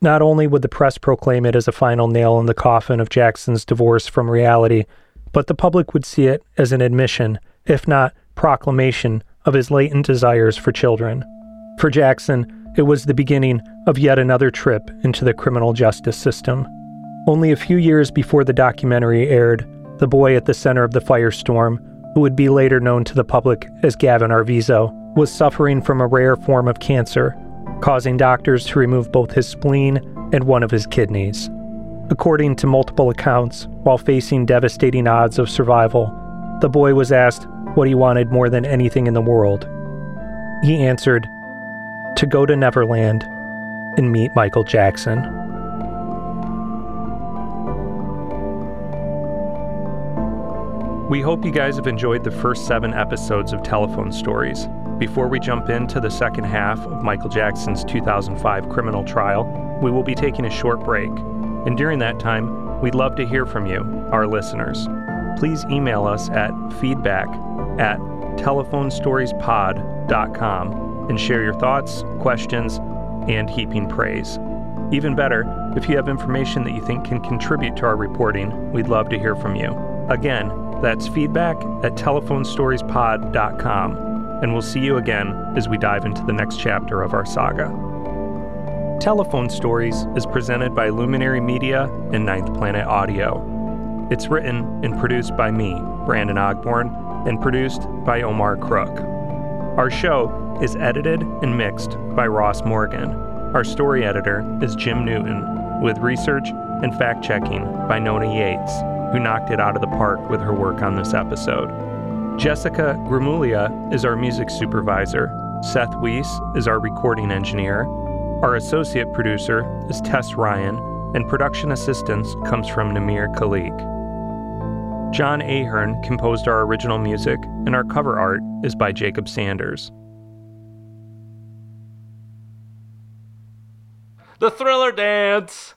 Not only would the press proclaim it as a final nail in the coffin of Jackson's divorce from reality, but the public would see it as an admission, if not proclamation, of his latent desires for children. For Jackson, it was the beginning of yet another trip into the criminal justice system. Only a few years before the documentary aired, the boy at the center of the firestorm, who would be later known to the public as Gavin Arvizo, was suffering from a rare form of cancer, causing doctors to remove both his spleen and one of his kidneys. According to multiple accounts, while facing devastating odds of survival, the boy was asked what he wanted more than anything in the world. He answered, to go to Neverland and meet Michael Jackson. We hope you guys have enjoyed the first seven episodes of Telephone Stories. Before we jump into the second half of Michael Jackson's 2005 criminal trial, we will be taking a short break. And during that time, we'd love to hear from you, our listeners. Please email us at feedback at telephonestoriespod.com and share your thoughts, questions, and heaping praise. Even better, if you have information that you think can contribute to our reporting, we'd love to hear from you. Again, that's feedback at telephonestoriespod.com and we'll see you again as we dive into the next chapter of our saga. Telephone Stories is presented by Luminary Media and Ninth Planet Audio. It's written and produced by me, Brandon Ogborn, and produced by Omar Crook. Our show is edited and mixed by Ross Morgan. Our story editor is Jim Newton, with research and fact checking by Nona Yates, who knocked it out of the park with her work on this episode. Jessica Gramuglia is our music supervisor. Seth Weiss is our recording engineer. Our associate producer is Tess Ryan, and production assistance comes from Namir Khalik. John Ahern composed our original music, and our cover art is by Jacob Sanders. The thriller dance!